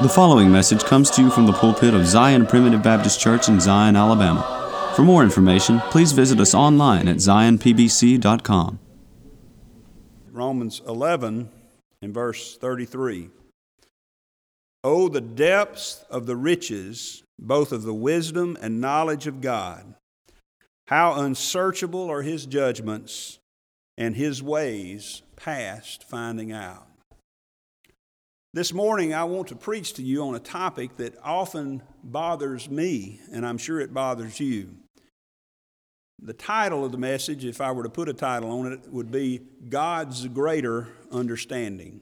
The following message comes to you from the pulpit of Zion Primitive Baptist Church in Zion, Alabama. For more information, please visit us online at zionpbc.com. Romans 11 and verse 33. Oh, the depths of the riches, both of the wisdom and knowledge of God. How unsearchable are his judgments and his ways past finding out. This morning, I want to preach to you on a topic that often bothers me, and I'm sure it bothers you. The title of the message, if I were to put a title on it, would be God's Greater Understanding.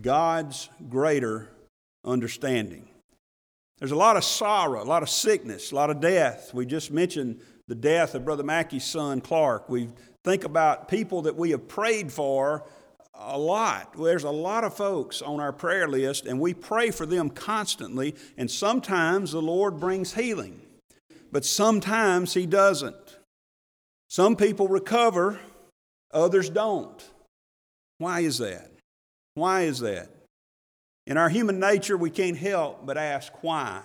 God's Greater Understanding. There's a lot of sorrow, a lot of sickness, a lot of death. We just mentioned the death of Brother Mackey's son, Clark. We think about people that we have prayed for a lot. There's a lot of folks on our prayer list, and we pray for them constantly, and sometimes the Lord brings healing, but sometimes He doesn't. Some people recover, others don't. Why is that? Why is that? In our human nature, we can't help but ask why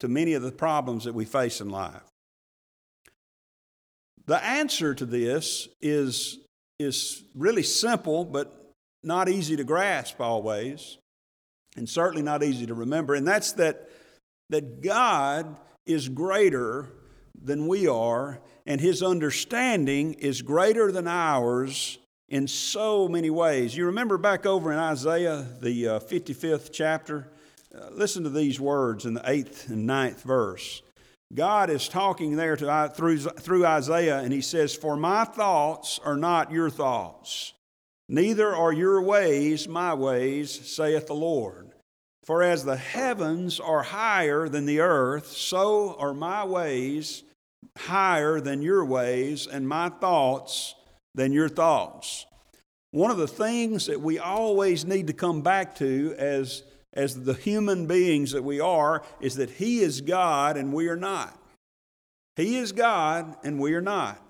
to many of the problems that we face in life. The answer to this is, is really simple, but not easy to grasp always, and certainly not easy to remember, and that's that, that God is greater than we are, and His understanding is greater than ours in so many ways. You remember back over in Isaiah, the uh, 55th chapter? Uh, listen to these words in the 8th and ninth verse. God is talking there to, through, through Isaiah, and he says, For my thoughts are not your thoughts, Neither are your ways my ways, saith the Lord. For as the heavens are higher than the earth, so are my ways higher than your ways, and my thoughts than your thoughts. One of the things that we always need to come back to as, as the human beings that we are is that He is God and we are not. He is God and we are not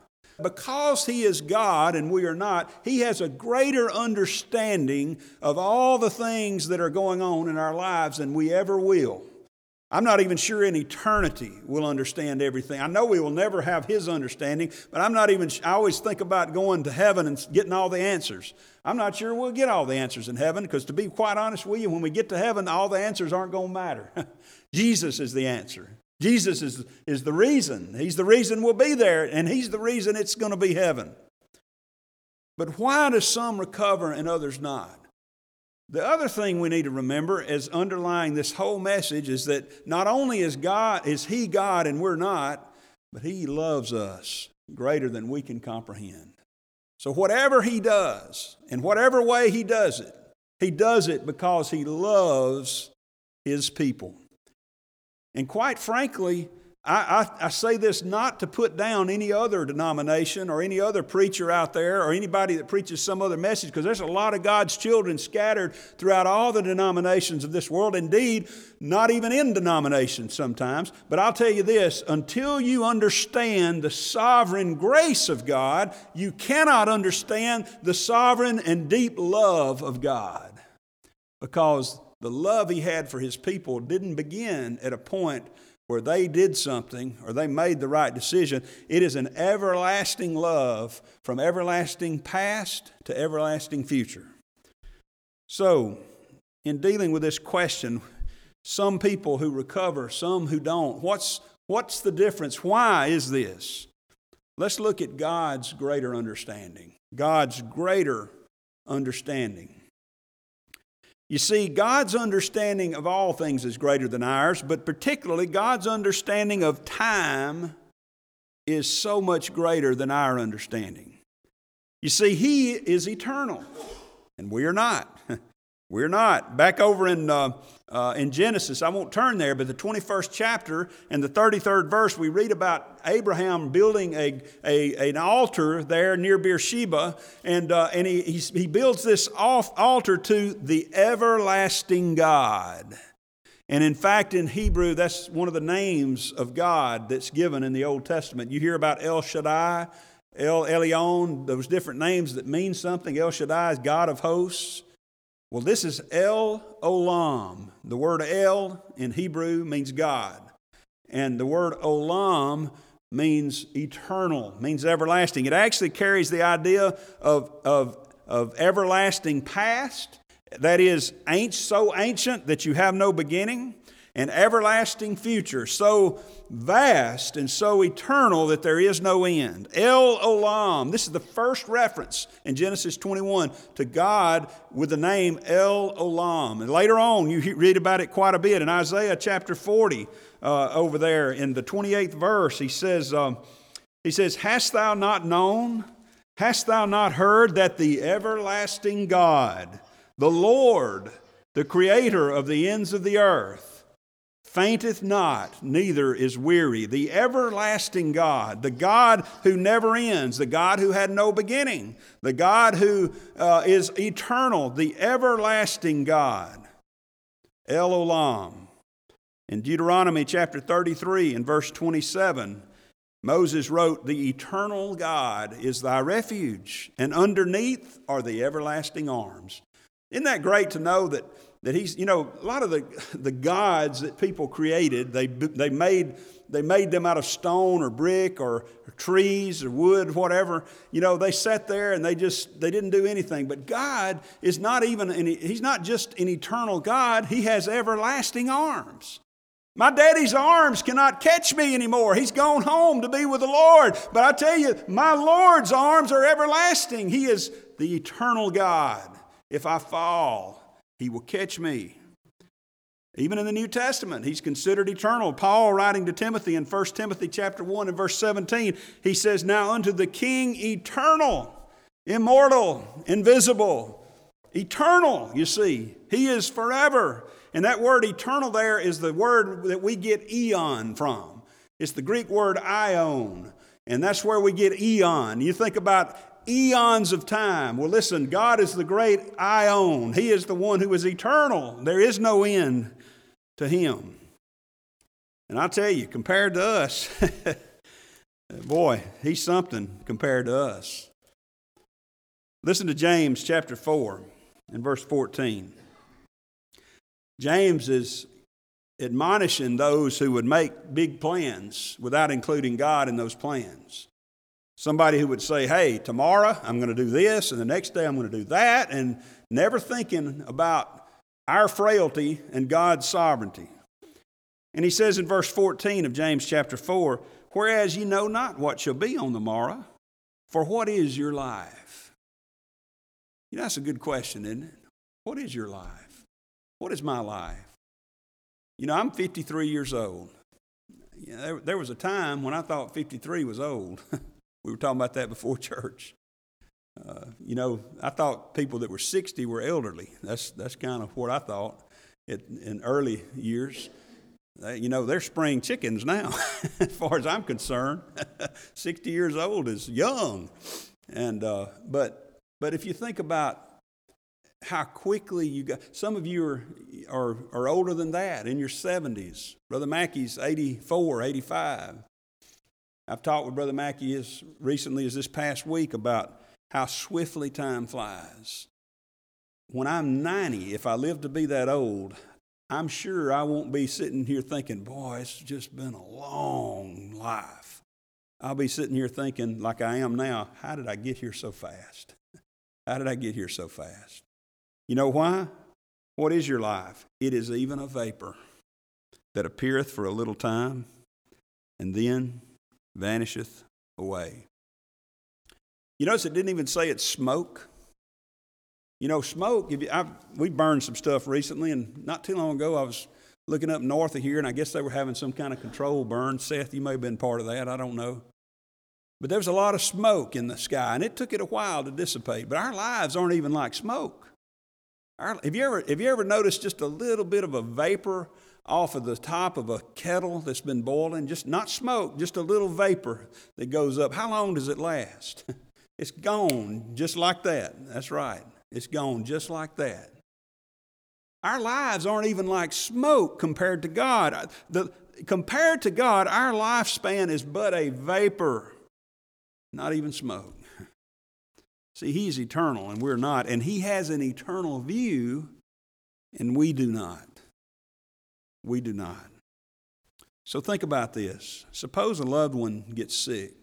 because He is God and we are not, He has a greater understanding of all the things that are going on in our lives than we ever will. I'm not even sure in eternity we'll understand everything. I know we will never have His understanding, but I'm not even, I always think about going to heaven and getting all the answers. I'm not sure we'll get all the answers in heaven because, to be quite honest with you, when we get to heaven, all the answers aren't going to matter. Jesus is the answer. Jesus is, is the reason. He's the reason we'll be there, and He's the reason it's going to be heaven. But why do some recover and others not? The other thing we need to remember as underlying this whole message is that not only is God is He God and we're not, but He loves us greater than we can comprehend. So whatever He does, in whatever way He does it, He does it because He loves His people. And quite frankly, I, I, I, say this not to put down any other denomination or any other preacher out there or anybody that preaches some other message, because there's a lot of God's children scattered throughout all the denominations of this world. Indeed, not even in denominations sometimes. But I'll tell you this until you understand the sovereign grace of God, you cannot understand the sovereign and deep love of God. Because the love he had for his people didn't begin at a point where they did something or they made the right decision. It is an everlasting love from everlasting past to everlasting future. So, in dealing with this question, some people who recover, some who don't, what's, what's the difference? Why is this? Let's look at God's greater understanding. God's greater understanding. You see, God's understanding of all things is greater than ours, but particularly God's understanding of time is so much greater than our understanding. You see, He is eternal, and we are not. We're not. Back over in, uh, uh, in Genesis, I won't turn there, but the 21st chapter and the 33rd verse, we read about Abraham building a, a, an altar there near Beersheba, and, uh, and he, he builds this off altar to the everlasting God. And in fact, in Hebrew, that's one of the names of God that's given in the Old Testament. You hear about El Shaddai, El Elyon, those different names that mean something. El Shaddai is God of hosts. Well, this is El Olam. The word El in Hebrew means God. And the word Olam means eternal, means everlasting. It actually carries the idea of, of, of everlasting past, that is ain't so ancient that you have no beginning, and everlasting future, so vast and so eternal that there is no end. El Olam. This is the first reference in Genesis 21 to God with the name El Olam. And later on, you read about it quite a bit in Isaiah chapter 40 uh, over there in the 28th verse. He says, um, he says, Hast thou not known? Hast thou not heard that the everlasting God, the Lord, the creator of the ends of the earth, fainteth not, neither is weary. The everlasting God, the God who never ends, the God who had no beginning, the God who uh, is eternal, the everlasting God. El Olam. In Deuteronomy chapter 33 and verse 27, Moses wrote, The eternal God is thy refuge, and underneath are the everlasting arms. Isn't that great to know that that he's, you know, a lot of the, the gods that people created, they, they, made, they made them out of stone or brick or, or trees or wood, whatever. You know, they sat there and they just, they didn't do anything. But God is not even, an, he's not just an eternal God, he has everlasting arms. My daddy's arms cannot catch me anymore. He's gone home to be with the Lord. But I tell you, my Lord's arms are everlasting. He is the eternal God. If I fall, he will catch me. Even in the New Testament, he's considered eternal. Paul writing to Timothy in 1 Timothy chapter 1 and verse 17, he says, Now unto the King eternal, immortal, invisible, eternal, you see. He is forever. And that word eternal there is the word that we get eon from. It's the Greek word aion. And that's where we get eon. You think about eons of time. Well, listen, God is the great Aion. He is the one who is eternal. There is no end to Him. And I tell you, compared to us, boy, He's something compared to us. Listen to James chapter 4 and verse 14. James is admonishing those who would make big plans without including God in those plans. Somebody who would say, hey, tomorrow I'm going to do this, and the next day I'm going to do that, and never thinking about our frailty and God's sovereignty. And he says in verse 14 of James chapter 4, whereas ye know not what shall be on the morrow, for what is your life? You know, that's a good question, isn't it? What is your life? What is my life? You know, I'm 53 years old. You know, there, there was a time when I thought 53 was old. We were talking about that before church. Uh, you know, I thought people that were 60 were elderly. That's, that's kind of what I thought it, in early years. Uh, you know, they're spring chickens now, as far as I'm concerned. 60 years old is young. And, uh, but, but if you think about how quickly you got, some of you are, are, are older than that, in your 70s. Brother Mackey's 84, 85. I've talked with Brother Mackey as recently as this past week about how swiftly time flies. When I'm 90, if I live to be that old, I'm sure I won't be sitting here thinking, boy, it's just been a long life. I'll be sitting here thinking, like I am now, how did I get here so fast? How did I get here so fast? You know why? What is your life? It is even a vapor that appeareth for a little time and then vanisheth away. You notice it didn't even say it's smoke. You know, smoke, if you, we burned some stuff recently, and not too long ago I was looking up north of here, and I guess they were having some kind of control burn. Seth, you may have been part of that, I don't know. But there was a lot of smoke in the sky, and it took it a while to dissipate. But our lives aren't even like smoke. Our, have, you ever, have you ever noticed just a little bit of a vapor off of the top of a kettle that's been boiling, just not smoke, just a little vapor that goes up. How long does it last? It's gone just like that. That's right. It's gone just like that. Our lives aren't even like smoke compared to God. The, compared to God, our lifespan is but a vapor, not even smoke. See, He's eternal and we're not, and He has an eternal view, and we do not. We do not. So think about this. Suppose a loved one gets sick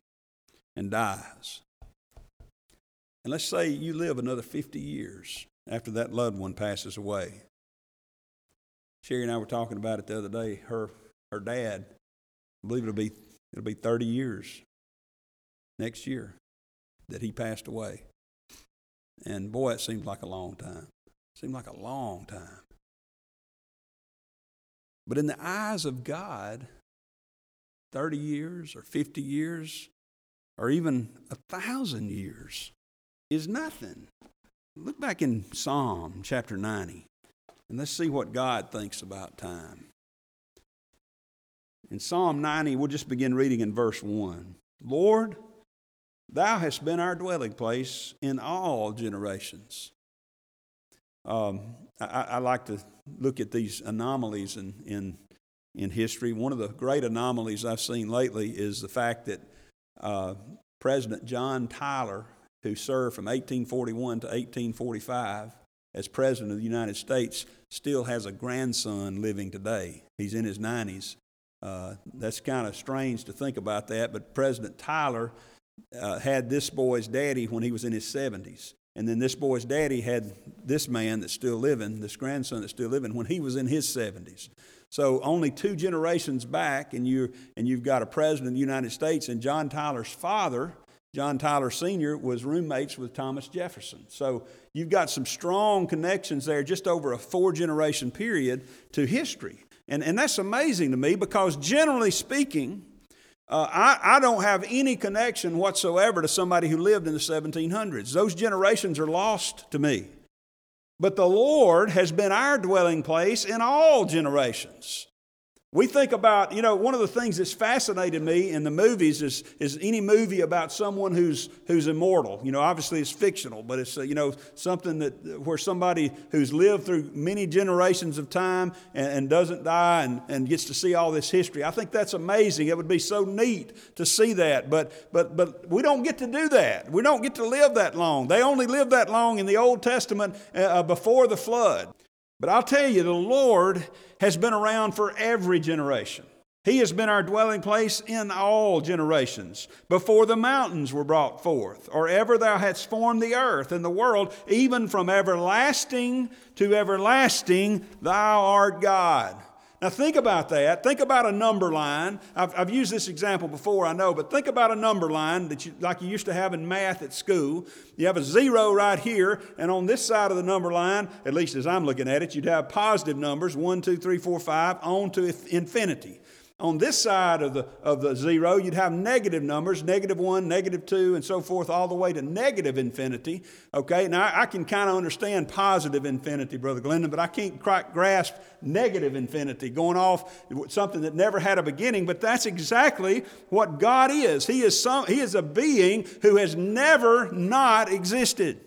and dies. And let's say you live another 50 years after that loved one passes away. Sherry and I were talking about it the other day. Her, her dad, I believe it'll be, it'll be 30 years next year that he passed away. And boy, it seems like a long time. It seemed like a long time. But in the eyes of God, 30 years or 50 years or even a thousand years is nothing. Look back in Psalm chapter 90 and let's see what God thinks about time. In Psalm 90, we'll just begin reading in verse 1. Lord, thou hast been our dwelling place in all generations. Um, I, I, like to look at these anomalies in, in, in history. One of the great anomalies I've seen lately is the fact that uh, President John Tyler, who served from 1841 to 1845 as President of the United States, still has a grandson living today. He's in his 90s. Uh, that's kind of strange to think about that, but President Tyler uh, had this boy's daddy when he was in his 70s. And then this boy's daddy had this man that's still living, this grandson that's still living, when he was in his 70s. So only two generations back, and, you, and you've got a president of the United States, and John Tyler's father, John Tyler Sr., was roommates with Thomas Jefferson. So you've got some strong connections there just over a four generation period to history. And, and that's amazing to me because generally speaking, uh, I, I don't have any connection whatsoever to somebody who lived in the 1700s. Those generations are lost to me. But the Lord has been our dwelling place in all generations. We think about, you know, one of the things that's fascinated me in the movies is, is any movie about someone who's, who's immortal. You know, obviously it's fictional, but it's, uh, you know, something that where somebody who's lived through many generations of time and, and doesn't die and, and gets to see all this history. I think that's amazing. It would be so neat to see that, but, but, but we don't get to do that. We don't get to live that long. They only lived that long in the Old Testament uh, before the flood. But I'll tell you, the Lord has been around for every generation. He has been our dwelling place in all generations, before the mountains were brought forth, or ever thou hadst formed the earth and the world, even from everlasting to everlasting, thou art God. Now, think about that. Think about a number line. I've, I've, used this example before, I know, but think about a number line that you, like you used to have in math at school. You have a zero right here, and on this side of the number line, at least as I'm looking at it, you'd have positive numbers one, two, three, four, five, on to infinity. On this side of the, of the zero, you'd have negative numbers, negative one, negative two, and so forth, all the way to negative infinity. Okay, now I, can kind of understand positive infinity, Brother Glendon, but I can't quite grasp negative infinity, going off something that never had a beginning, but that's exactly what God is. He is, some, he is a being who has never not existed.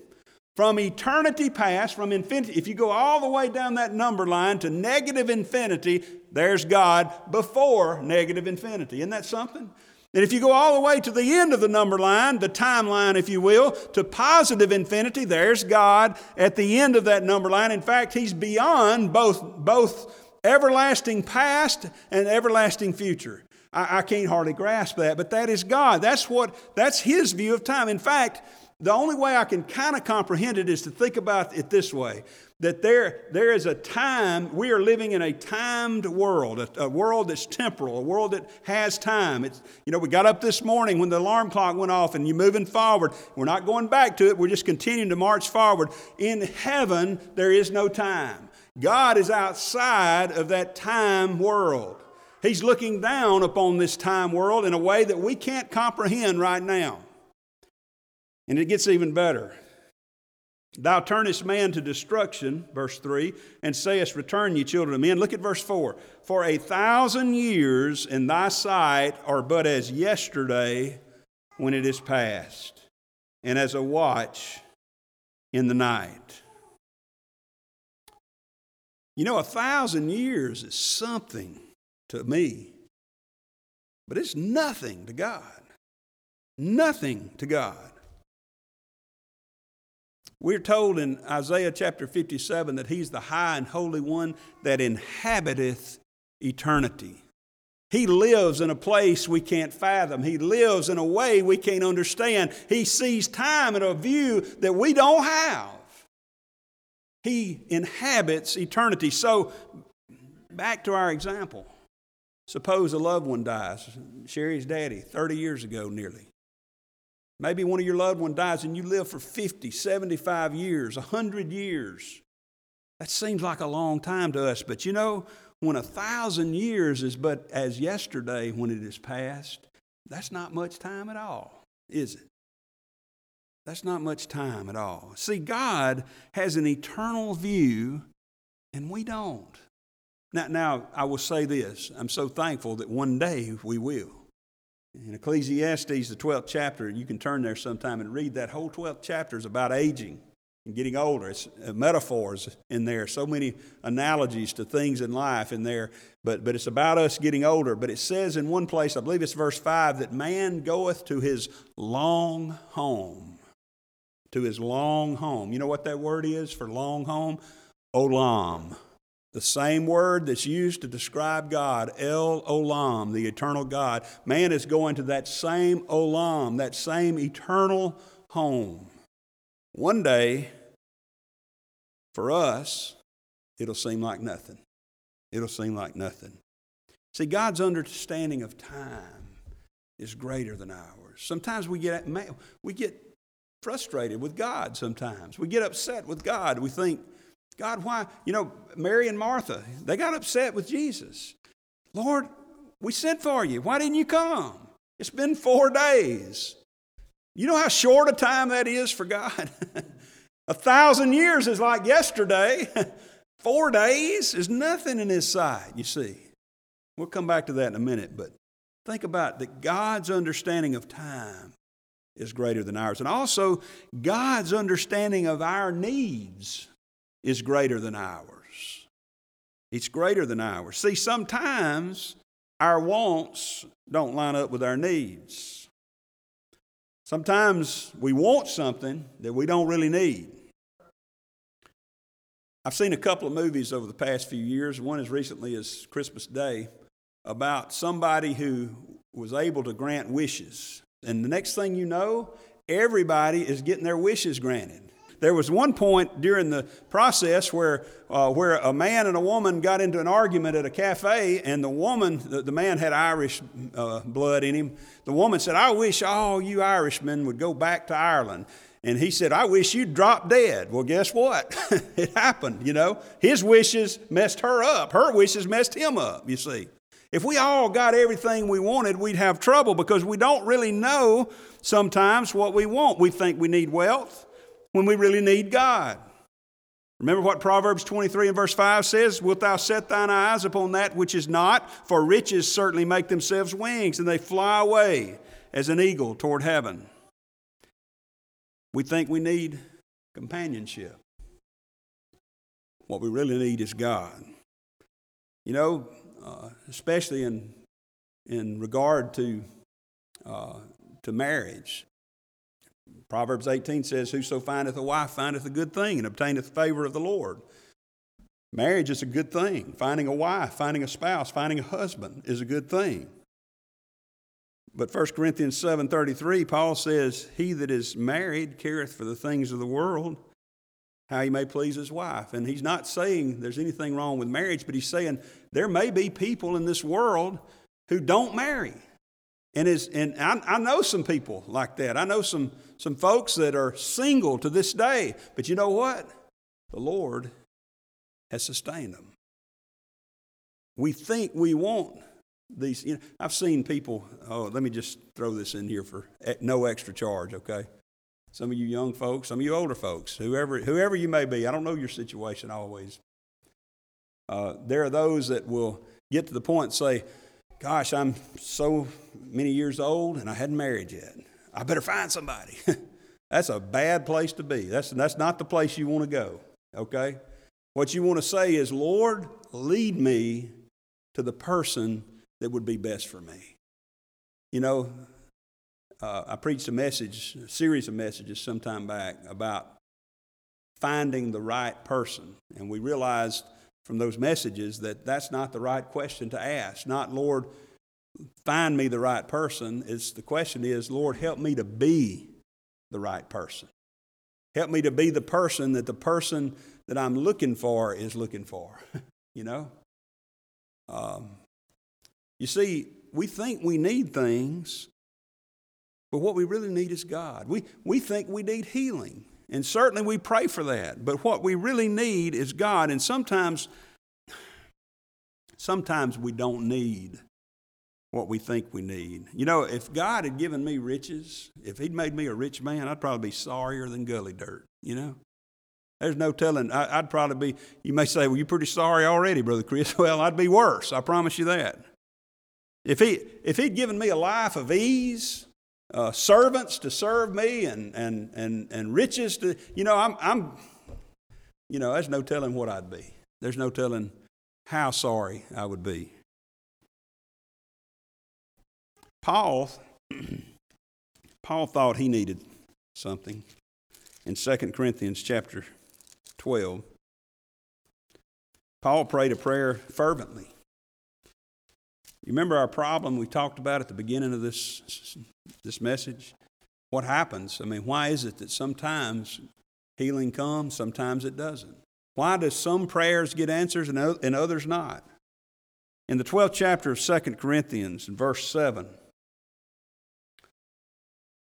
From eternity past, from infinity, if you go all the way down that number line to negative infinity, there's God before negative infinity. Isn't that something? And if you go all the way to the end of the number line, the timeline, if you will, to positive infinity, there's God at the end of that number line. In fact, He's beyond both, both everlasting past and everlasting future. I, I can't hardly grasp that, but that is God. That's what that's His view of time. In fact, the only way I can kind of comprehend it is to think about it this way that there, there is a time, we are living in a timed world, a, a, world that's temporal, a world that has time. It's, you know, we got up this morning when the alarm clock went off and you're moving forward. We're not going back to it, we're just continuing to march forward. In heaven, there is no time. God is outside of that time world. He's looking down upon this time world in a way that we can't comprehend right now. And it gets even better. Thou turnest man to destruction, verse 3, and sayest, Return, ye children of men. Look at verse 4. For a thousand years in thy sight are but as yesterday when it is past, and as a watch in the night. You know, a thousand years is something to me, but it's nothing to God. Nothing to God. We're told in Isaiah chapter 57 that He's the high and holy one that inhabiteth eternity. He lives in a place we can't fathom. He lives in a way we can't understand. He sees time in a view that we don't have. He inhabits eternity. So, back to our example. Suppose a loved one dies, Sherry's daddy, 30 years ago nearly. Maybe one of your loved ones dies and you live for 50, 75 years, 100 years. That seems like a long time to us, but you know, when a thousand years is but as yesterday when it is past, that's not much time at all, is it? That's not much time at all. See, God has an eternal view, and we don't. Now, now, I will say this I'm so thankful that one day we will. In Ecclesiastes, the 12th chapter, and you can turn there sometime and read that whole 12th chapter is about aging and getting older. It's uh, metaphors in there, so many analogies to things in life in there, but, but it's about us getting older. But it says in one place, I believe it's verse 5, that man goeth to his long home. To his long home. You know what that word is for long home? Olam. The same word that's used to describe God, El Olam, the eternal God. Man is going to that same Olam, that same eternal home. One day, for us, it'll seem like nothing. It'll seem like nothing. See, God's understanding of time is greater than ours. Sometimes we get, we get frustrated with God sometimes. We get upset with God. We think, God, why? You know, Mary and Martha, they got upset with Jesus. Lord, we sent for you. Why didn't you come? It's been four days. You know how short a time that is for God? a thousand years is like yesterday. Four days is nothing in His sight, you see. We'll come back to that in a minute, but think about that God's understanding of time is greater than ours. And also, God's understanding of our needs is greater than ours. It's greater than ours. See, sometimes our wants don't line up with our needs. Sometimes we want something that we don't really need. I've seen a couple of movies over the past few years, one as recently as Christmas Day, about somebody who was able to grant wishes. And the next thing you know, everybody is getting their wishes granted. There was one point during the process where, uh, where a man and a woman got into an argument at a cafe, and the woman, the, the man had Irish uh, blood in him. The woman said, I wish all you Irishmen would go back to Ireland. And he said, I wish you'd drop dead. Well, guess what? it happened, you know. His wishes messed her up. Her wishes messed him up, you see. If we all got everything we wanted, we'd have trouble because we don't really know sometimes what we want. We think we need wealth when we really need God. Remember what Proverbs 23 and verse 5 says? Wilt thou set thine eyes upon that which is not? For riches certainly make themselves wings, and they fly away as an eagle toward heaven. We think we need companionship. What we really need is God. You know, uh, especially in, in regard to, uh, to marriage. Proverbs 18 says, Whoso findeth a wife findeth a good thing and obtaineth favor of the Lord. Marriage is a good thing. Finding a wife, finding a spouse, finding a husband is a good thing. But 1 Corinthians 7:33, Paul says, He that is married careth for the things of the world, how he may please his wife. And he's not saying there's anything wrong with marriage, but he's saying there may be people in this world who don't marry. And, is, and I, I know some people like that. I know some, some folks that are single to this day. But you know what? The Lord has sustained them. We think we want these. You know, I've seen people, oh, let me just throw this in here for no extra charge, okay? Some of you young folks, some of you older folks, whoever, whoever you may be, I don't know your situation always. Uh, there are those that will get to the point and say, Gosh, I'm so many years old and I hadn't married yet. I better find somebody. that's a bad place to be. That's, that's not the place you want to go, okay? What you want to say is, Lord, lead me to the person that would be best for me. You know, uh, I preached a message, a series of messages some time back about finding the right person. And we realized from those messages that that's not the right question to ask. Not, Lord, find me the right person. It's the question is, Lord, help me to be the right person. Help me to be the person that the person that I'm looking for is looking for. you know? Um, you see, we think we need things, but what we really need is God. We, we think we need healing, and certainly we pray for that. But what we really need is God, and sometimes, sometimes we don't need what we think we need. You know, if God had given me riches, if He'd made me a rich man, I'd probably be sorrier than gully dirt, you know? There's no telling. I, would probably be, you may say, well, you're pretty sorry already, Brother Chris. Well, I'd be worse. I promise you that. If, he, if He'd given me a life of ease, uh, servants to serve me, and, and, and, and riches to, you know, I'm, I'm, you know, there's no telling what I'd be. There's no telling how sorry I would be. Paul, Paul thought he needed something. In 2 Corinthians chapter 12, Paul prayed a prayer fervently. You remember our problem we talked about at the beginning of this, this message? What happens? I mean, why is it that sometimes healing comes, sometimes it doesn't? Why does some prayers get answers and others not? In the 12th chapter of 2 Corinthians, in verse 7,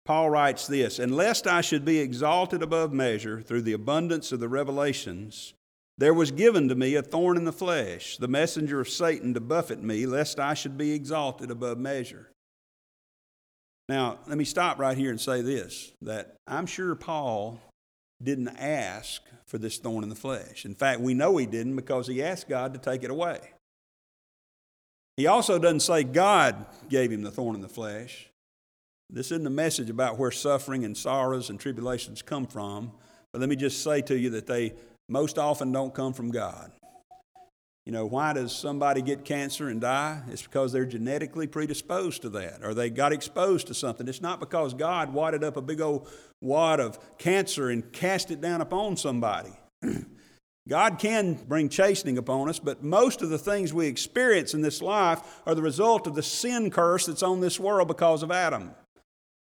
Paul writes this And lest I should be exalted above measure through the abundance of the revelations, there was given to me a thorn in the flesh, the messenger of Satan to buffet me, lest I should be exalted above measure. Now, let me stop right here and say this that I'm sure Paul didn't ask for this thorn in the flesh. In fact, we know he didn't because he asked God to take it away. He also doesn't say God gave him the thorn in the flesh. This isn't a message about where suffering and sorrows and tribulations come from, but let me just say to you that they most often don't come from God. You know, why does somebody get cancer and die? It's because they're genetically predisposed to that, or they got exposed to something. It's not because God wadded up a big old wad of cancer and cast it down upon somebody. God can bring chastening upon us, but most of the things we experience in this life are the result of the sin curse that's on this world because of Adam.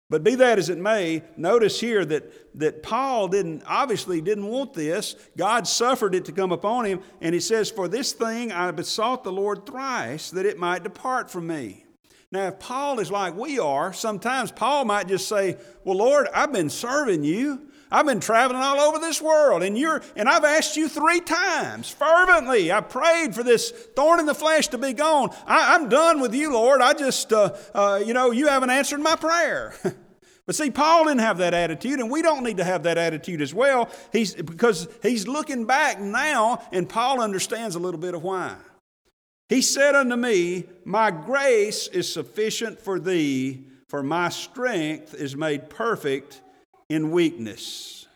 But be that as it may, notice here that, that Paul didn't obviously didn't want this. God suffered it to come upon him, and he says, For this thing I besought the Lord thrice that it might depart from me. Now, if Paul is like we are, sometimes Paul might just say, Well, Lord, I've been serving you. I've been traveling all over this world, and you're and I've asked you three times fervently. I prayed for this thorn in the flesh to be gone. I, am done with you, Lord. I just, uh, uh, you know, you haven't answered my prayer. But see, Paul didn't have that attitude, and we don't need to have that attitude as well. He's, because he's looking back now, and Paul understands a little bit of why. He said unto me, My grace is sufficient for thee, for my strength is made perfect in weakness.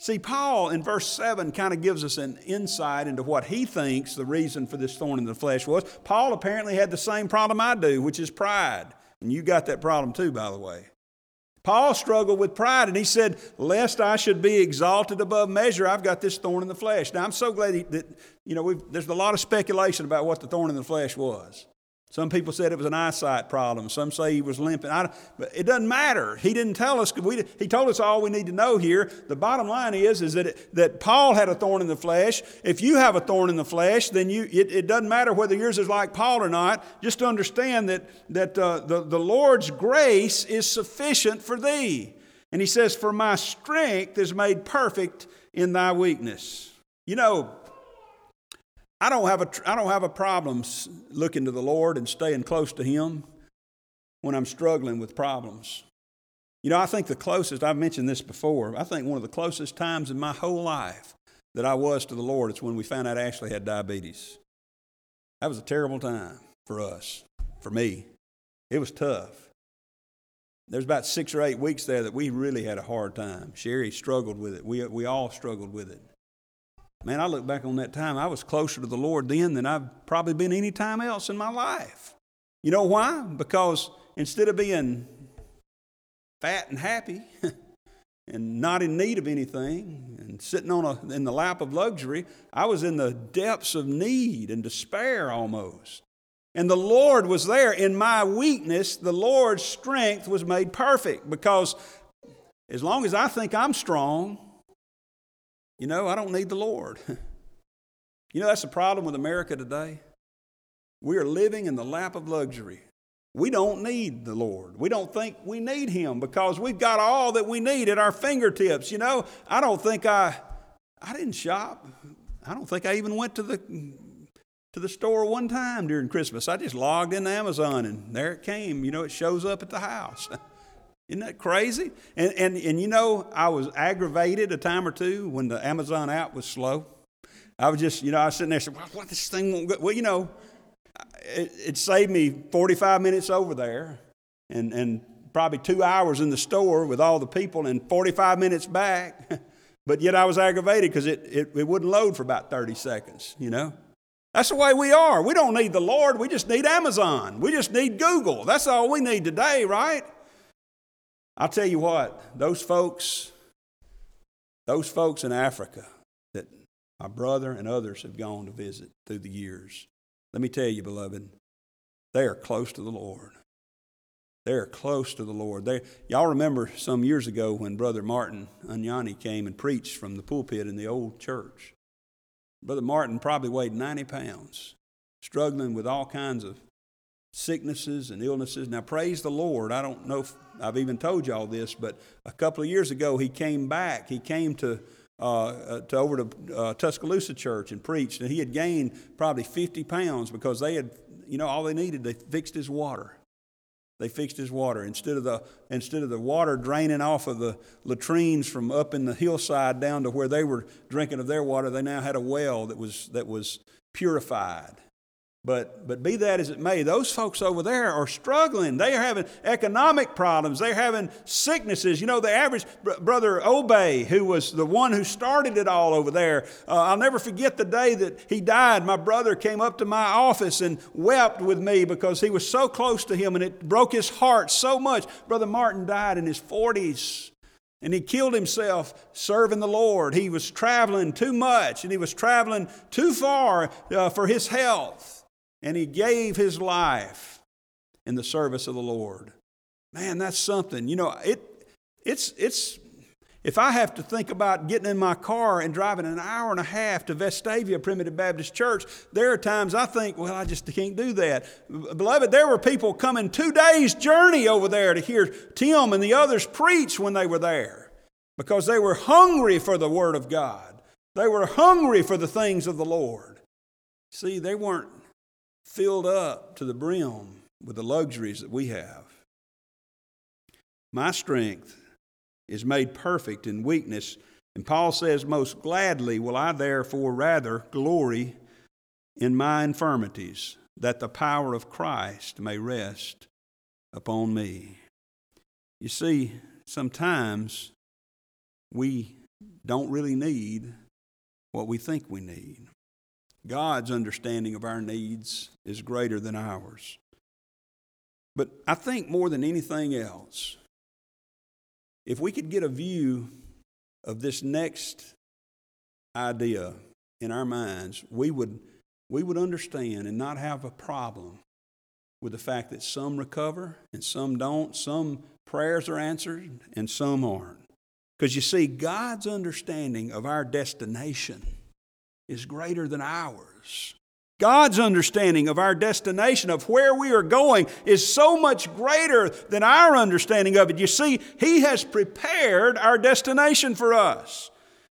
See, Paul in verse 7 kind of gives us an insight into what he thinks the reason for this thorn in the flesh was. Paul apparently had the same problem I do, which is pride. And you got that problem too, by the way. Paul struggled with pride and he said, Lest I should be exalted above measure, I've got this thorn in the flesh. Now, I'm so glad that, you know, there's a lot of speculation about what the thorn in the flesh was. Some people said it was an eyesight problem. Some say he was limping. I, but it doesn't matter. He didn't tell us. We, he told us all we need to know here. The bottom line is, is that, it, that Paul had a thorn in the flesh. If you have a thorn in the flesh, then you, it, it doesn't matter whether yours is like Paul or not. Just understand that, that uh, the, the Lord's grace is sufficient for thee. And he says, For my strength is made perfect in thy weakness. You know, I don't have a, I don't have a problem looking to the Lord and staying close to Him when I'm struggling with problems. You know, I think the closest, I've mentioned this before, I think one of the closest times in my whole life that I was to the Lord is when we found out Ashley had diabetes. That was a terrible time for us, for me. It was tough. There's about six or eight weeks there that we really had a hard time. Sherry struggled with it. We, we all struggled with it. Man, I look back on that time, I was closer to the Lord then than I've probably been any time else in my life. You know why? Because instead of being fat and happy, and not in need of anything and sitting on a, in the lap of luxury. I was in the depths of need and despair almost. And the Lord was there. In my weakness, the Lord's strength was made perfect because as long as I think I'm strong, you know, I don't need the Lord. you know, that's the problem with America today. We are living in the lap of luxury. We don't need the Lord. We don't think we need Him because we've got all that we need at our fingertips. You know, I don't think I, I didn't shop. I don't think I even went to the to the store one time during Christmas. I just logged into Amazon and there it came. You know, it shows up at the house. Isn't that crazy? And, and, and you know, I was aggravated a time or two when the Amazon app was slow. I was just, you know, I was sitting there saying, well, what, this thing won't go. Well, you know, it, it saved me 45 minutes over there and, and probably two hours in the store with all the people and 45 minutes back. but yet I was aggravated because it, it, it wouldn't load for about 30 seconds, you know? That's the way we are. We don't need the Lord. We just need Amazon. We just need Google. That's all we need today, right? I'll tell you what, those folks, those folks in Africa that my brother and others have gone to visit through the years, let me tell you, beloved, they are close to the Lord. They are close to the Lord. They, y'all remember some years ago when Brother Martin Anyani came and preached from the pulpit in the old church. Brother Martin probably weighed 90 pounds, struggling with all kinds of sicknesses and illnesses. Now, praise the Lord. I don't know if I've even told you all this, but a couple of years ago, he came back. He came to, uh, uh, to over to uh, Tuscaloosa Church and preached, and he had gained probably 50 pounds because they had, you know, all they needed, they fixed his water. They fixed his water. Instead of, the, instead of the water draining off of the latrines from up in the hillside down to where they were drinking of their water, they now had a well that was, that was purified. But, but be that as it may, those folks over there are struggling. They are having economic problems. They're having sicknesses. You know, the average brother Obey, who was the one who started it all over there, uh, I'll never forget the day that he died. My brother came up to my office and wept with me because he was so close to him and it broke his heart so much. Brother Martin died in his 40s. And he killed himself serving the Lord. He was traveling too much and he was traveling too far uh, for his health and he gave his life in the service of the Lord. Man, that's something. You know, it, it's, it's, if I have to think about getting in my car and driving an hour and a half to Vestavia Primitive Baptist Church, there are times I think, well, I just can't do that. Beloved, there were people coming two days' journey over there to hear Tim and the others preach when they were there because they were hungry for the Word of God. They were hungry for the things of the Lord. See, they weren't filled up to the brim with the luxuries that we have. My strength is made perfect in weakness. And Paul says, Most gladly will I therefore rather glory in my infirmities, that the power of Christ may rest upon me. You see, sometimes we don't really need what we think we need. God's understanding of our needs is greater than ours. But I think more than anything else, if we could get a view of this next idea in our minds, we would, we would understand and not have a problem with the fact that some recover and some don't, some prayers are answered and some aren't. Because you see, God's understanding of our destination is greater than ours. God's understanding of our destination, of where we are going, is so much greater than our understanding of it. You see, He has prepared our destination for us.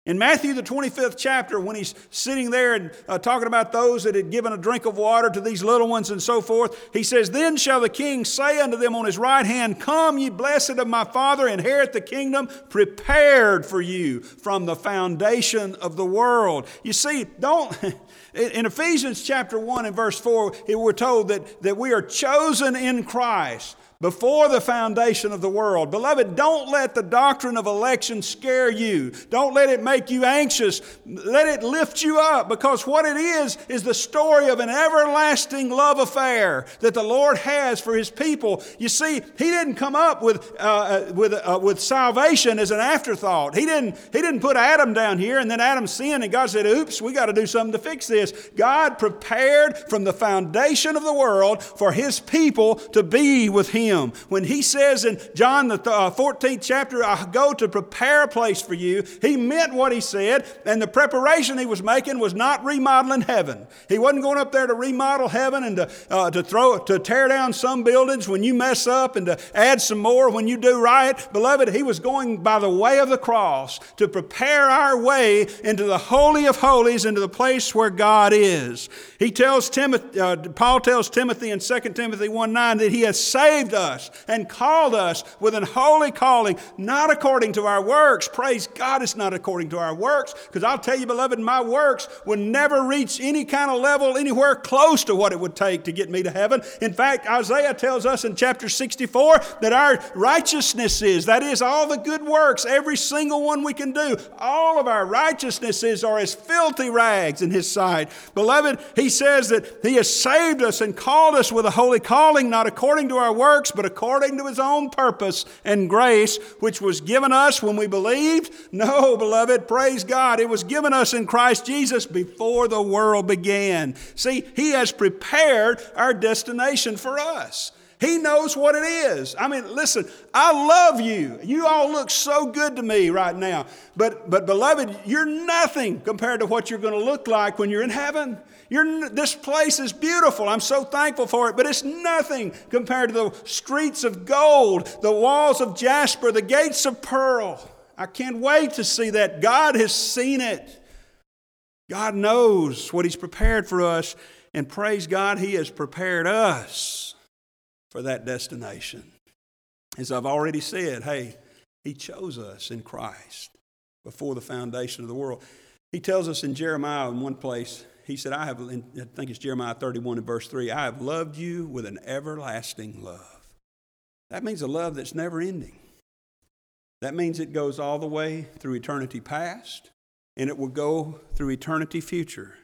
In Matthew, the 25th chapter, when he's sitting there and uh, talking about those that had given a drink of water to these little ones and so forth, he says, Then shall the king say unto them on his right hand, Come, ye blessed of my Father, inherit the kingdom prepared for you from the foundation of the world. You see, don't. In Ephesians chapter 1 and verse 4, we're told that, that we are chosen in Christ before the foundation of the world. Beloved, don't let the doctrine of election scare you. Don't let it make you anxious. Let it lift you up because what it is is the story of an everlasting love affair that the Lord has for His people. You see, He didn't come up with, uh, uh, with, uh, with salvation as an afterthought. He didn't, he didn't put Adam down here and then Adam sinned and God said, oops, we got to do something to fix this. God prepared from the foundation of the world for His people to be with Him him. When he says in John, the 14th uh, chapter, I go to prepare a place for you, he meant what he said, and the preparation he was making was not remodeling heaven. He wasn't going up there to remodel heaven and to, uh, to, throw, to tear down some buildings when you mess up and to add some more when you do right. Beloved, he was going by the way of the cross to prepare our way into the Holy of Holies, into the place where God is. He tells Timothy, uh, Paul tells Timothy in 2 Timothy 1 9 that he has saved us us and called us with an holy calling, not according to our works. Praise God, it's not according to our works. Because I'll tell you, beloved, my works would never reach any kind of level anywhere close to what it would take to get me to heaven. In fact, Isaiah tells us in chapter 64 that our righteousness is, that is, all the good works, every single one we can do, all of our righteousnesses are as filthy rags in His sight. Beloved, He says that He has saved us and called us with a holy calling, not according to our works works, but according to his own purpose and grace, which was given us when we believed? No, beloved, praise God. It was given us in Christ Jesus before the world began. See, he has prepared our destination for us. He knows what it is. I mean, listen, I love you. You all look so good to me right now. But, but beloved, you're nothing compared to what you're going to look like when you're in heaven. You're, this place is beautiful. I'm so thankful for it, but it's nothing compared to the streets of gold, the walls of jasper, the gates of pearl. I can't wait to see that. God has seen it. God knows what He's prepared for us, and praise God, He has prepared us for that destination. As I've already said, hey, He chose us in Christ before the foundation of the world. He tells us in Jeremiah in one place, He said, I have, I think it's Jeremiah 31 and verse 3, I have loved you with an everlasting love. That means a love that's never ending. That means it goes all the way through eternity past and it will go through eternity future.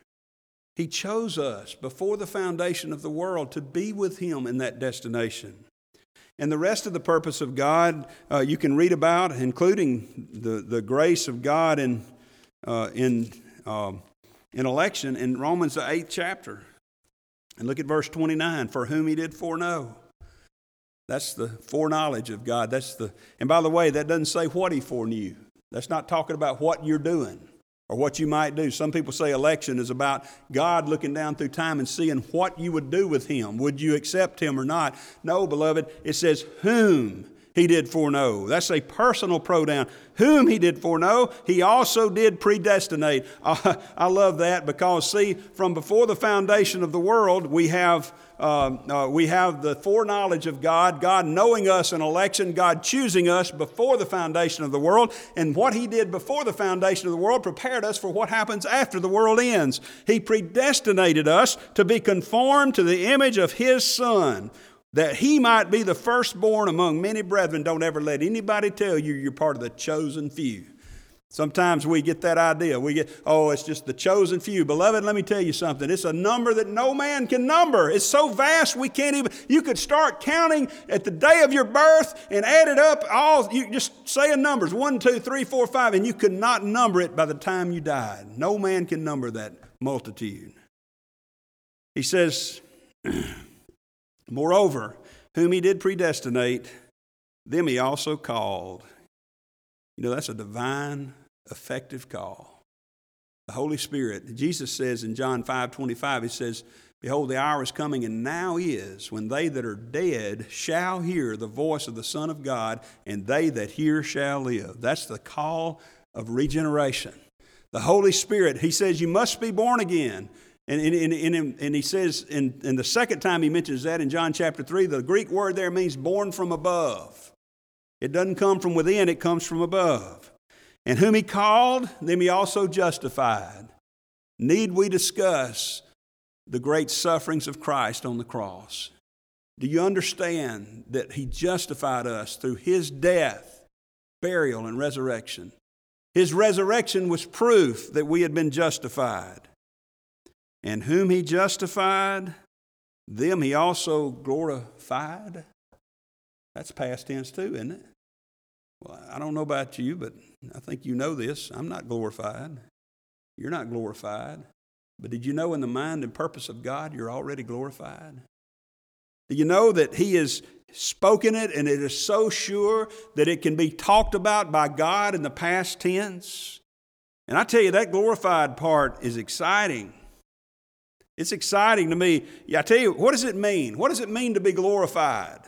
He chose us before the foundation of the world to be with Him in that destination. And the rest of the purpose of God uh, you can read about, including the, the grace of God in, uh, in, uh, in election in Romans, the eighth chapter. And look at verse 29 for whom He did foreknow. That's the foreknowledge of God. That's the, and by the way, that doesn't say what He foreknew. That's not talking about what you're doing or what you might do. Some people say election is about God looking down through time and seeing what you would do with Him. Would you accept Him or not? No, beloved, it says whom He did foreknow. That's a personal pronoun. Whom He did foreknow, He also did predestinate. I love that because, see, from before the foundation of the world, we have uh, uh, we have the foreknowledge of God, God knowing us in election, God choosing us before the foundation of the world. And what He did before the foundation of the world prepared us for what happens after the world ends. He predestinated us to be conformed to the image of His Son that he might be the firstborn among many brethren. Don't ever let anybody tell you you're part of the chosen few. Sometimes we get that idea. We get, oh, it's just the chosen few. Beloved, let me tell you something. It's a number that no man can number. It's so vast we can't even, you could start counting at the day of your birth and add it up all, you just say a numbers one, two, three, four, five, and you could not number it by the time you died. No man can number that multitude. He says, Moreover, whom he did predestinate, them he also called. You know, that's a divine, effective call. The Holy Spirit. Jesus says in John 5 25, He says, Behold, the hour is coming, and now is, when they that are dead shall hear the voice of the Son of God, and they that hear shall live. That's the call of regeneration. The Holy Spirit, He says, You must be born again. And, and, and, and, he says, and, and the second time he mentions that in John chapter 3, the Greek word there means born from above. It doesn't come from within, it comes from above. And whom he called, them he also justified. Need we discuss the great sufferings of Christ on the cross? Do you understand that He justified us through His death, burial, and resurrection? His resurrection was proof that we had been justified. And whom He justified, them He also glorified. That's past tense too, isn't it? Well, I don't know about you, but I think you know this. I'm not glorified. You're not glorified. But did you know in the mind and purpose of God, you're already glorified? Do you know that He has spoken it and it is so sure that it can be talked about by God in the past tense? And I tell you, that glorified part is exciting. It's exciting to me. Yeah, I tell you, what does it mean? What does it mean to be glorified?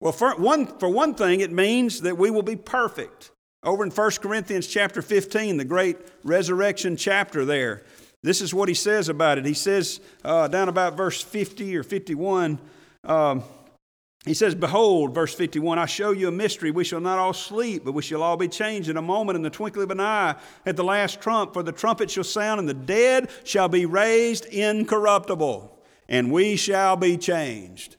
Well, for one, for one thing, it means that we will be perfect. Over in 1 Corinthians chapter 15, the great resurrection chapter there, this is what he says about it. He says, uh, down about verse 50 or 51, um, he says, Behold, verse 51, I show you a mystery. We shall not all sleep, but we shall all be changed in a moment, in the twinkling of an eye, at the last trump. For the trumpet shall sound, and the dead shall be raised incorruptible, and we shall be changed.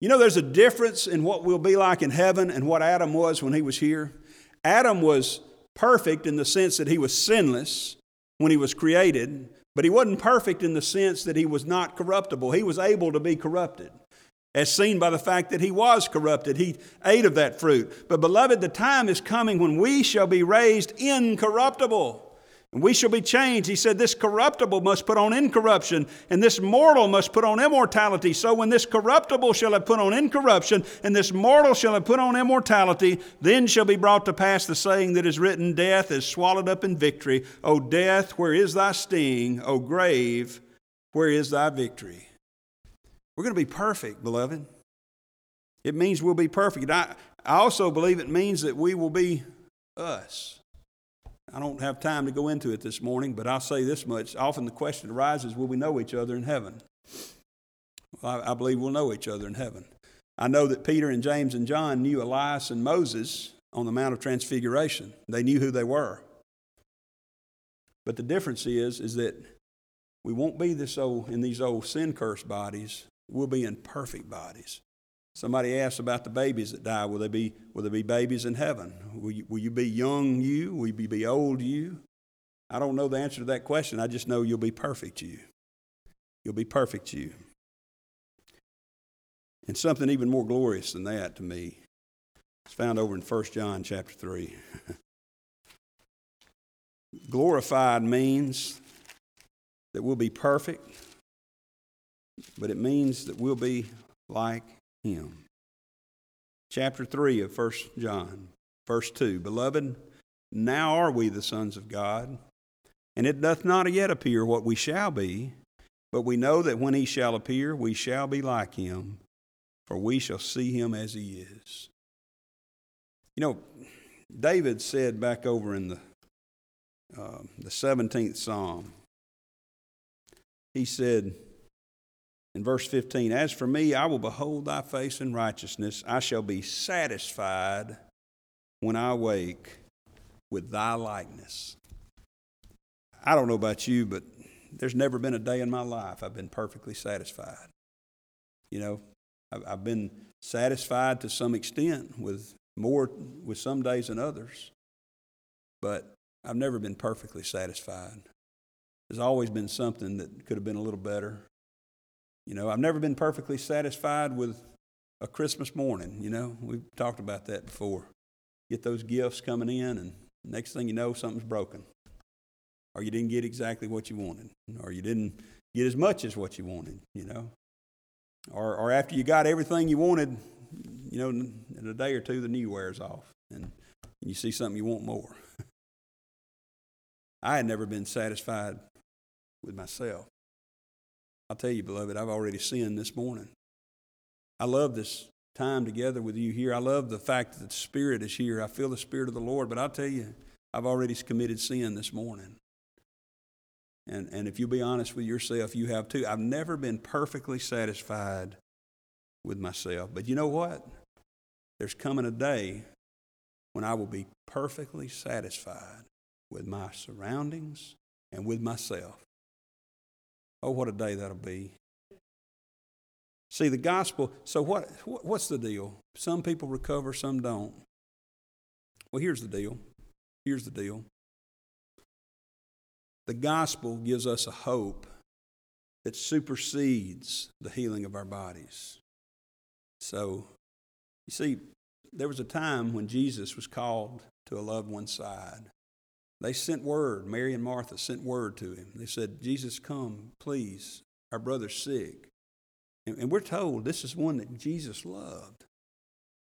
You know, there's a difference in what we'll be like in heaven and what Adam was when he was here. Adam was perfect in the sense that he was sinless when he was created, but he wasn't perfect in the sense that he was not corruptible. He was able to be corrupted, as seen by the fact that he was corrupted. He ate of that fruit. But, beloved, the time is coming when we shall be raised incorruptible. And we shall be changed. He said, This corruptible must put on incorruption, and this mortal must put on immortality. So when this corruptible shall have put on incorruption, and this mortal shall have put on immortality, then shall be brought to pass the saying that is written Death is swallowed up in victory. O death, where is thy sting? O grave, where is thy victory? We're going to be perfect, beloved. It means we'll be perfect. I, I also believe it means that we will be us. I don't have time to go into it this morning, but I'll say this much. Often the question arises will we know each other in heaven? Well, I, I believe we'll know each other in heaven. I know that Peter and James and John knew Elias and Moses on the Mount of Transfiguration, they knew who they were. But the difference is, is that we won't be this old, in these old sin cursed bodies. We'll be in perfect bodies. Somebody asked about the babies that die. Will they be, will there be babies in heaven? Will you, will you be young you? Will you be old you? I don't know the answer to that question. I just know you'll be perfect you. You'll be perfect you. And something even more glorious than that to me is found over in 1 John chapter 3. Glorified means that we'll be perfect, but it means that we'll be like him. Chapter 3 of 1 John, verse 2 Beloved, now are we the sons of God, and it doth not yet appear what we shall be, but we know that when he shall appear, we shall be like him, for we shall see him as he is. You know, David said back over in the, uh, the 17th Psalm, he said, in verse 15, As for me, I will behold thy face in righteousness. I shall be satisfied when I wake with thy likeness. I don't know about you, but there's never been a day in my life I've been perfectly satisfied. You know, I've been satisfied to some extent with more with some days than others, but I've never been perfectly satisfied. There's always been something that could have been a little better. You know, I've never been perfectly satisfied with a Christmas morning. You know, we've talked about that before. Get those gifts coming in, and next thing you know, something's broken. Or you didn't get exactly what you wanted, or you didn't get as much as what you wanted, you know. Or, or after you got everything you wanted, you know, in a day or two, the new wears off, and you see something you want more. I had never been satisfied with myself. I'll tell you, beloved, I've already sinned this morning. I love this time together with you here. I love the fact that the Spirit is here. I feel the Spirit of the Lord, but I'll tell you, I've already committed sin this morning. And, and if you'll be honest with yourself, you have too. I've never been perfectly satisfied with myself. But you know what? There's coming a day when I will be perfectly satisfied with my surroundings and with myself. Oh, what a day that'll be. See, the gospel, so what, what's the deal? Some people recover, some don't. Well, here's the deal. Here's the deal. The gospel gives us a hope that supersedes the healing of our bodies. So, you see, there was a time when Jesus was called to a loved one's side. They sent word, Mary and Martha sent word to him. They said, Jesus, come, please. Our brother's sick. And, and we're told this is one that Jesus loved.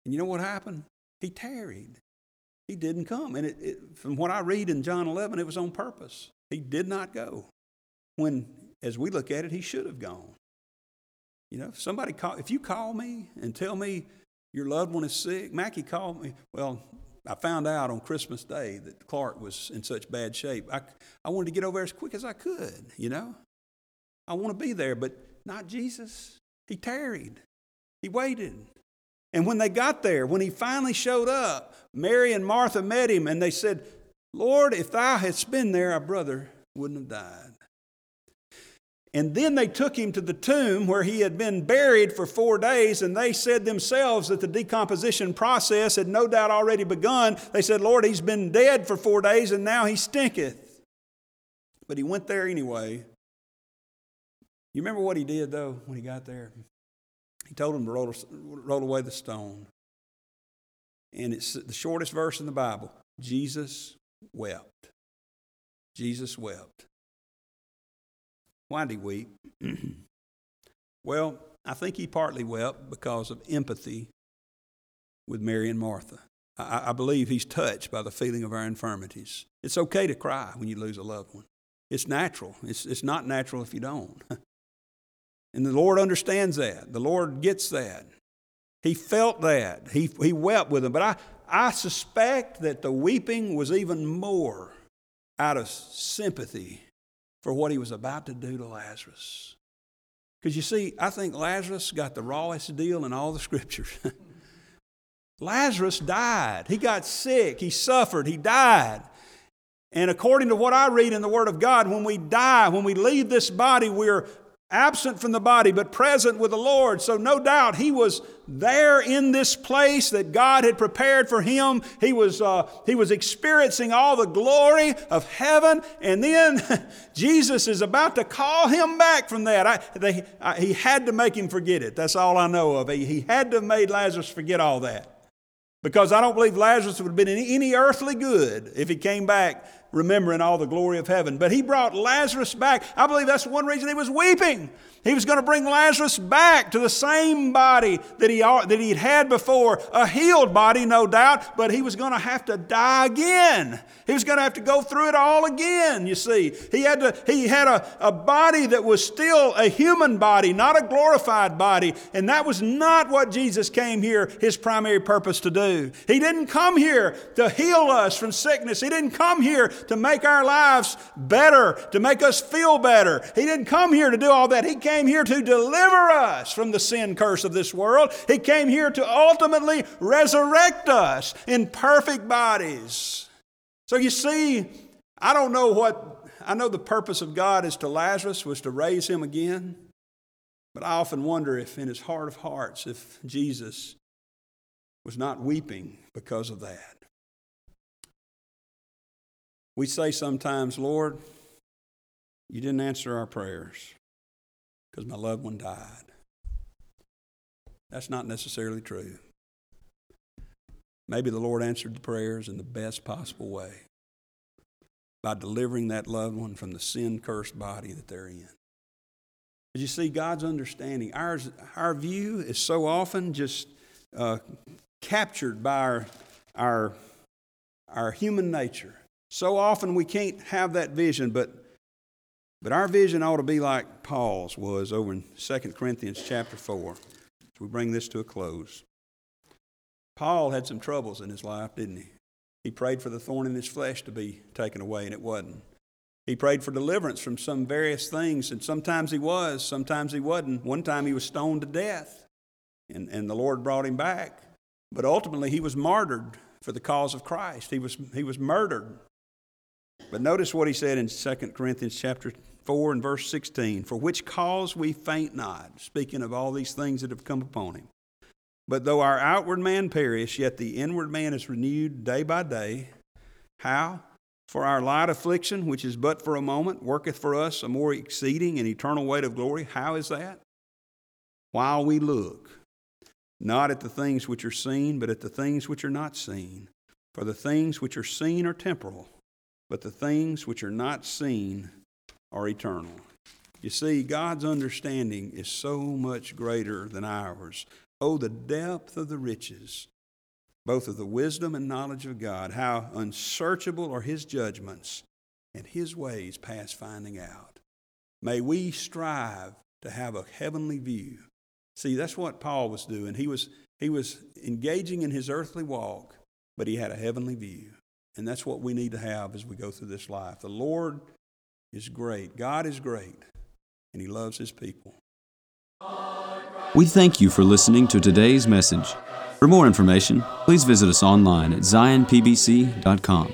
And you know what happened? He tarried. He didn't come. And it, it, from what I read in John 11, it was on purpose. He did not go. When, as we look at it, he should have gone. You know, if somebody call, if you call me and tell me your loved one is sick, Mackie called me. Well, I found out on Christmas Day that Clark was in such bad shape. I, I wanted to get over there as quick as I could, you know? I want to be there, but not Jesus. He tarried, he waited. And when they got there, when he finally showed up, Mary and Martha met him and they said, Lord, if thou hadst been there, our brother wouldn't have died. And then they took him to the tomb where he had been buried for four days, and they said themselves that the decomposition process had no doubt already begun. They said, Lord, he's been dead for four days, and now he stinketh. But he went there anyway. You remember what he did, though, when he got there? He told them to roll, roll away the stone. And it's the shortest verse in the Bible Jesus wept. Jesus wept. Why did he weep? well, I think he partly wept because of empathy with Mary and Martha. I, I, believe he's touched by the feeling of our infirmities. It's okay to cry when you lose a loved one. It's natural. It's, it's not natural if you don't. and the Lord understands that. The Lord gets that. He felt that. He, he wept with them. But I, I suspect that the weeping was even more out of sympathy for what he was about to do to Lazarus. Because you see, I think Lazarus got the rawest deal in all the scriptures. Lazarus died. He got sick. He suffered. He died. And according to what I read in the Word of God, when we die, when we leave this body, we're absent from the body, but present with the Lord. So, no doubt, he was there in this place that God had prepared for him. He was, uh, he was experiencing all the glory of heaven, and then Jesus is about to call him back from that. I, they, I, he had to make him forget it. That's all I know of. He, he had to have made Lazarus forget all that. Because I don't believe Lazarus would have been any, any earthly good if he came back remembering all the glory of heaven. But he brought Lazarus back. I believe that's one reason he was weeping. He was going to bring Lazarus back to the same body that he, that he'd had before, a healed body, no doubt, but he was going to have to die again. He was going to have to go through it all again, you see. He had, to, he had a, a body that was still a human body, not a glorified body, and that was not what Jesus came here, his primary purpose to do. He didn't come here to heal us from sickness. He didn't come here to make our lives better, to make us feel better. He didn't come here to do all that. He came came here to deliver us from the sin curse of this world. He came here to ultimately resurrect us in perfect bodies. So you see, I don't know what, I know the purpose of God is to Lazarus was to raise him again. But I often wonder if in his heart of hearts, if Jesus was not weeping because of that. We say sometimes, Lord, you didn't answer our prayers because my loved one died. That's not necessarily true. Maybe the Lord answered the prayers in the best possible way by delivering that loved one from the sin cursed body that they're in. As you see, God's understanding, ours, our view is so often just uh, captured by our, our, our human nature. So often we can't have that vision, but but our vision ought to be like Paul's was over in 2 Corinthians chapter 4. So we bring this to a close. Paul had some troubles in his life, didn't he? He prayed for the thorn in his flesh to be taken away, and it wasn't. He prayed for deliverance from some various things, and sometimes he was, sometimes he wasn't. One time he was stoned to death, and, and the Lord brought him back. But ultimately, he was martyred for the cause of Christ. He was, he was murdered. But notice what he said in 2 Corinthians chapter 4 and verse 16, for which cause we faint not, speaking of all these things that have come upon him. But though our outward man perish, yet the inward man is renewed day by day. How? For our light affliction, which is but for a moment, worketh for us a more exceeding and eternal weight of glory. How is that? While we look, not at the things which are seen, but at the things which are not seen. For the things which are seen are temporal, but the things which are not seen are eternal. You see, God's understanding is so much greater than ours. Oh, the depth of the riches, both of the wisdom and knowledge of God. How unsearchable are His judgments, and His ways past finding out. May we strive to have a heavenly view. See, that's what Paul was doing. He was, he was engaging in his earthly walk, but he had a heavenly view. And that's what we need to have as we go through this life. The Lord is great, God is great, and He loves His people. We thank you for listening to today's message. For more information, please visit us online at zionpbc.com.